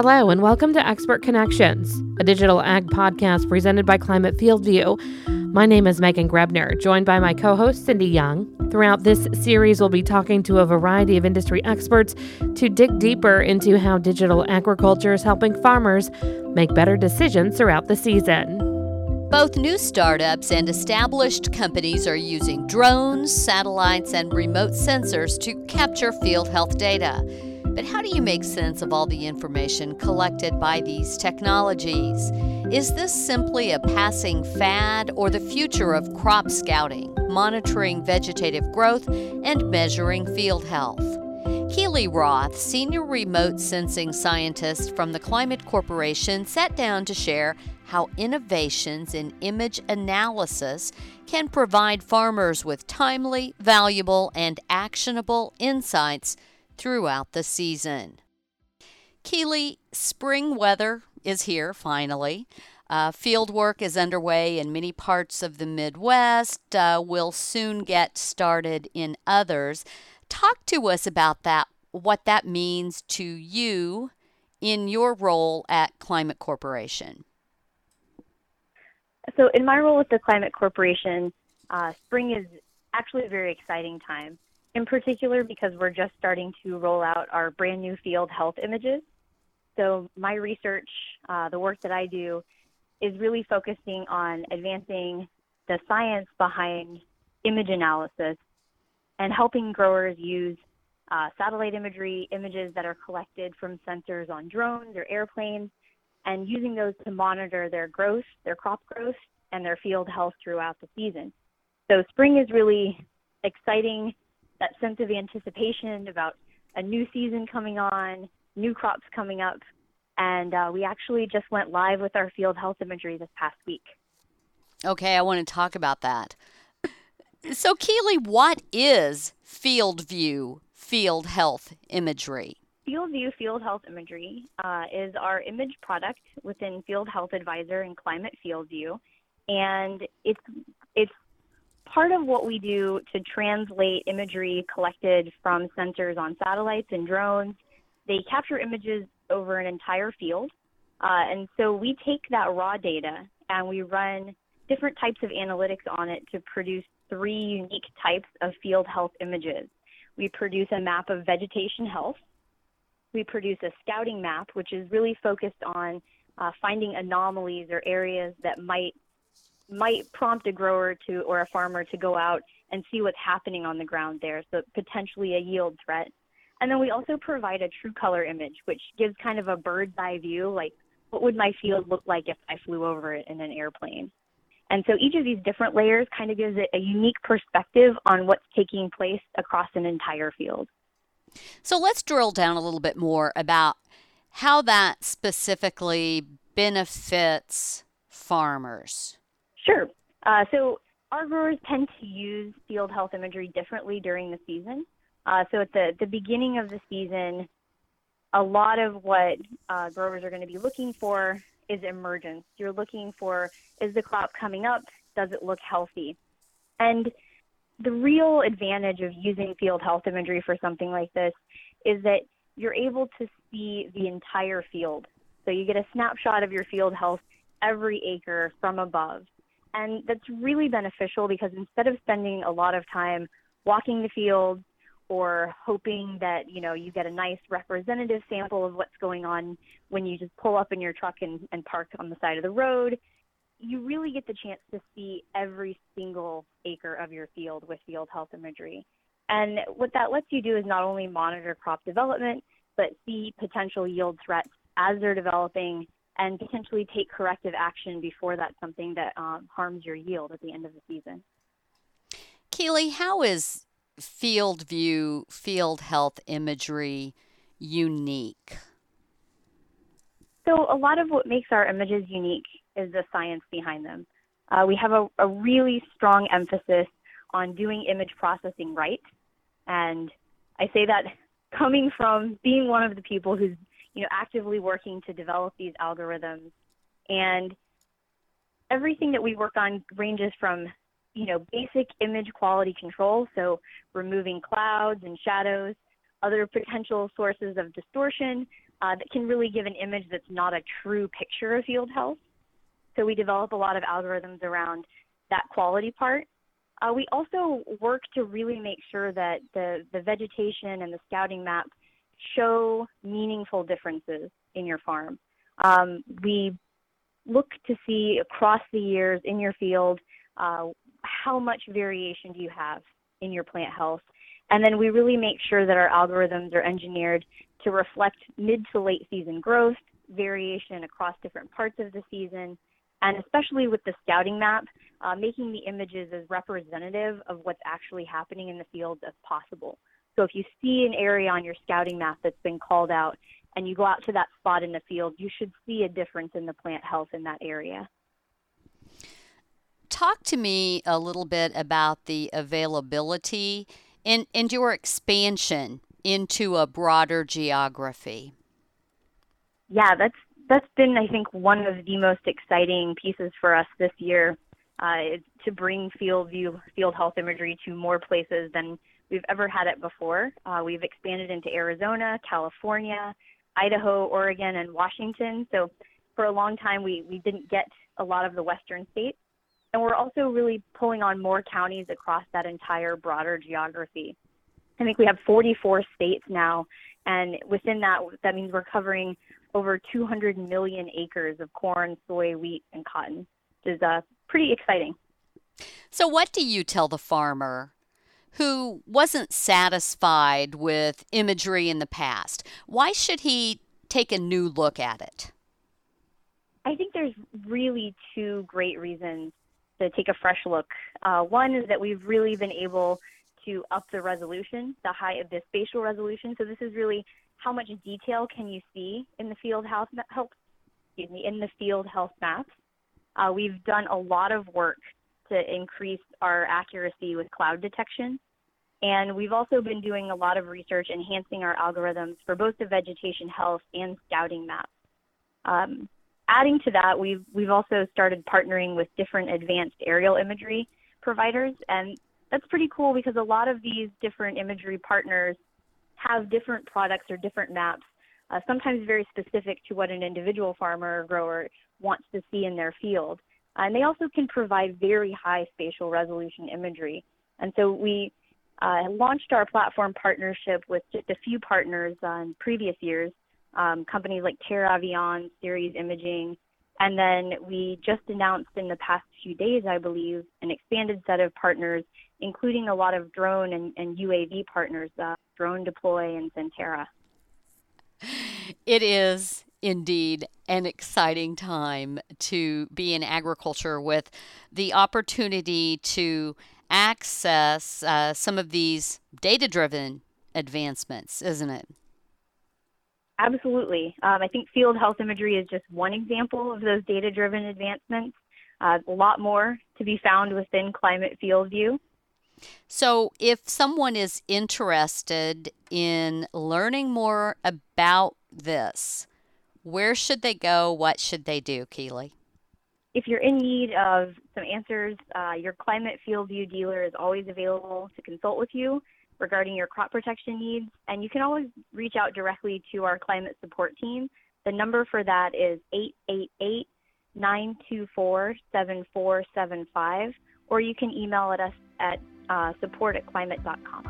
Hello, and welcome to Expert Connections, a digital ag podcast presented by Climate Fieldview. My name is Megan Grebner, joined by my co host Cindy Young. Throughout this series, we'll be talking to a variety of industry experts to dig deeper into how digital agriculture is helping farmers make better decisions throughout the season. Both new startups and established companies are using drones, satellites, and remote sensors to capture field health data. But how do you make sense of all the information collected by these technologies? Is this simply a passing fad or the future of crop scouting, monitoring vegetative growth, and measuring field health? Keely Roth, senior remote sensing scientist from the Climate Corporation, sat down to share how innovations in image analysis can provide farmers with timely, valuable, and actionable insights throughout the season. Keely, spring weather is here finally. Uh, field work is underway in many parts of the Midwest. Uh, will soon get started in others. Talk to us about that, what that means to you in your role at Climate Corporation. So, in my role with the Climate Corporation, uh, spring is actually a very exciting time in particular because we're just starting to roll out our brand new field health images. So, my research, uh, the work that I do, is really focusing on advancing the science behind image analysis and helping growers use uh, satellite imagery, images that are collected from sensors on drones or airplanes, and using those to monitor their growth, their crop growth, and their field health throughout the season. So, spring is really exciting that sense of anticipation about a new season coming on, new crops coming up, and uh, we actually just went live with our field health imagery this past week. Okay, I want to talk about that. So, Keely, what is Field View Field Health Imagery? Field View Field Health Imagery uh, is our image product within Field Health Advisor and Climate Field View, and it's it's part of what we do to translate imagery collected from sensors on satellites and drones. They capture images over an entire field. Uh, and so we take that raw data and we run different types of analytics on it to produce three unique types of field health images. We produce a map of vegetation health. We produce a scouting map, which is really focused on uh, finding anomalies or areas that might might prompt a grower to or a farmer to go out and see what's happening on the ground there, so potentially a yield threat. And then we also provide a true color image, which gives kind of a bird's eye view, like what would my field look like if I flew over it in an airplane. And so each of these different layers kind of gives it a unique perspective on what's taking place across an entire field. So let's drill down a little bit more about how that specifically benefits farmers. Sure. Uh, so our growers tend to use field health imagery differently during the season. Uh, so at the, the beginning of the season, a lot of what uh, growers are going to be looking for is emergence. You're looking for is the crop coming up? Does it look healthy? And the real advantage of using field health imagery for something like this is that you're able to see the entire field. So you get a snapshot of your field health every acre from above. And that's really beneficial because instead of spending a lot of time walking the fields or hoping that, you know, you get a nice representative sample of what's going on when you just pull up in your truck and, and park on the side of the road, you really get the chance to see every single acre of your field with field health imagery. And what that lets you do is not only monitor crop development, but see potential yield threats as they're developing and potentially take corrective action before that's something that um, harms your yield at the end of the season. Keely, how is field view, field health imagery unique? So, a lot of what makes our images unique is the science behind them. Uh, we have a, a really strong emphasis on doing image processing right. And I say that coming from being one of the people who's you know, actively working to develop these algorithms. And everything that we work on ranges from, you know, basic image quality control, so removing clouds and shadows, other potential sources of distortion, uh, that can really give an image that's not a true picture of field health. So we develop a lot of algorithms around that quality part. Uh, we also work to really make sure that the, the vegetation and the scouting map show meaningful differences in your farm. Um, we look to see across the years in your field uh, how much variation do you have in your plant health. And then we really make sure that our algorithms are engineered to reflect mid to late season growth, variation across different parts of the season, and especially with the scouting map, uh, making the images as representative of what's actually happening in the field as possible. So if you see an area on your scouting map that's been called out and you go out to that spot in the field, you should see a difference in the plant health in that area. Talk to me a little bit about the availability and, and your expansion into a broader geography. Yeah, that's that's been, I think, one of the most exciting pieces for us this year uh, to bring field view, field health imagery to more places than we've ever had it before. Uh, we've expanded into Arizona, California, Idaho, Oregon, and Washington. So for a long time, we, we didn't get a lot of the western states. And we're also really pulling on more counties across that entire broader geography. I think we have 44 states now, and within that, that means we're covering over 200 million acres of corn, soy, wheat, and cotton, which is uh, pretty exciting. So, what do you tell the farmer who wasn't satisfied with imagery in the past? Why should he take a new look at it? I think there's really two great reasons to take a fresh look. Uh, one is that we've really been able to up the resolution, the high of the spatial resolution. So this is really how much detail can you see in the field health health excuse me in the field health maps. Uh, we've done a lot of work to increase our accuracy with cloud detection. And we've also been doing a lot of research enhancing our algorithms for both the vegetation health and scouting maps. Um, adding to that, we've, we've also started partnering with different advanced aerial imagery providers. And that's pretty cool because a lot of these different imagery partners have different products or different maps, uh, sometimes very specific to what an individual farmer or grower wants to see in their field. And they also can provide very high spatial resolution imagery. And so we uh, launched our platform partnership with just a few partners on previous years, um, companies like TerraVion, Ceres Imaging, and then we just announced in the past few days, I believe, an expanded set of partners, including a lot of drone and, and UAV partners, uh, Drone Deploy and Sentera. It is indeed an exciting time to be in agriculture with the opportunity to access uh, some of these data driven advancements, isn't it? Absolutely. Um, I think field health imagery is just one example of those data driven advancements. Uh, a lot more to be found within Climate Field View. So, if someone is interested in learning more about this, where should they go? What should they do, Keely? If you're in need of some answers, uh, your Climate Field View dealer is always available to consult with you regarding your crop protection needs. And you can always reach out directly to our climate support team. The number for that is 888 924 7475, or you can email at us at uh, support at climate.com.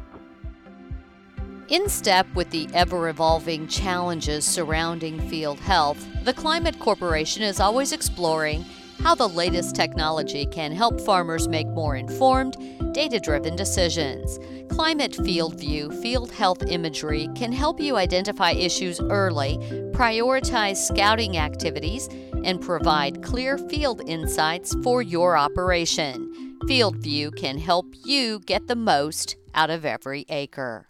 In step with the ever evolving challenges surrounding field health, the Climate Corporation is always exploring how the latest technology can help farmers make more informed, data driven decisions. Climate Field View field health imagery can help you identify issues early, prioritize scouting activities, and provide clear field insights for your operation. Field View can help you get the most out of every acre.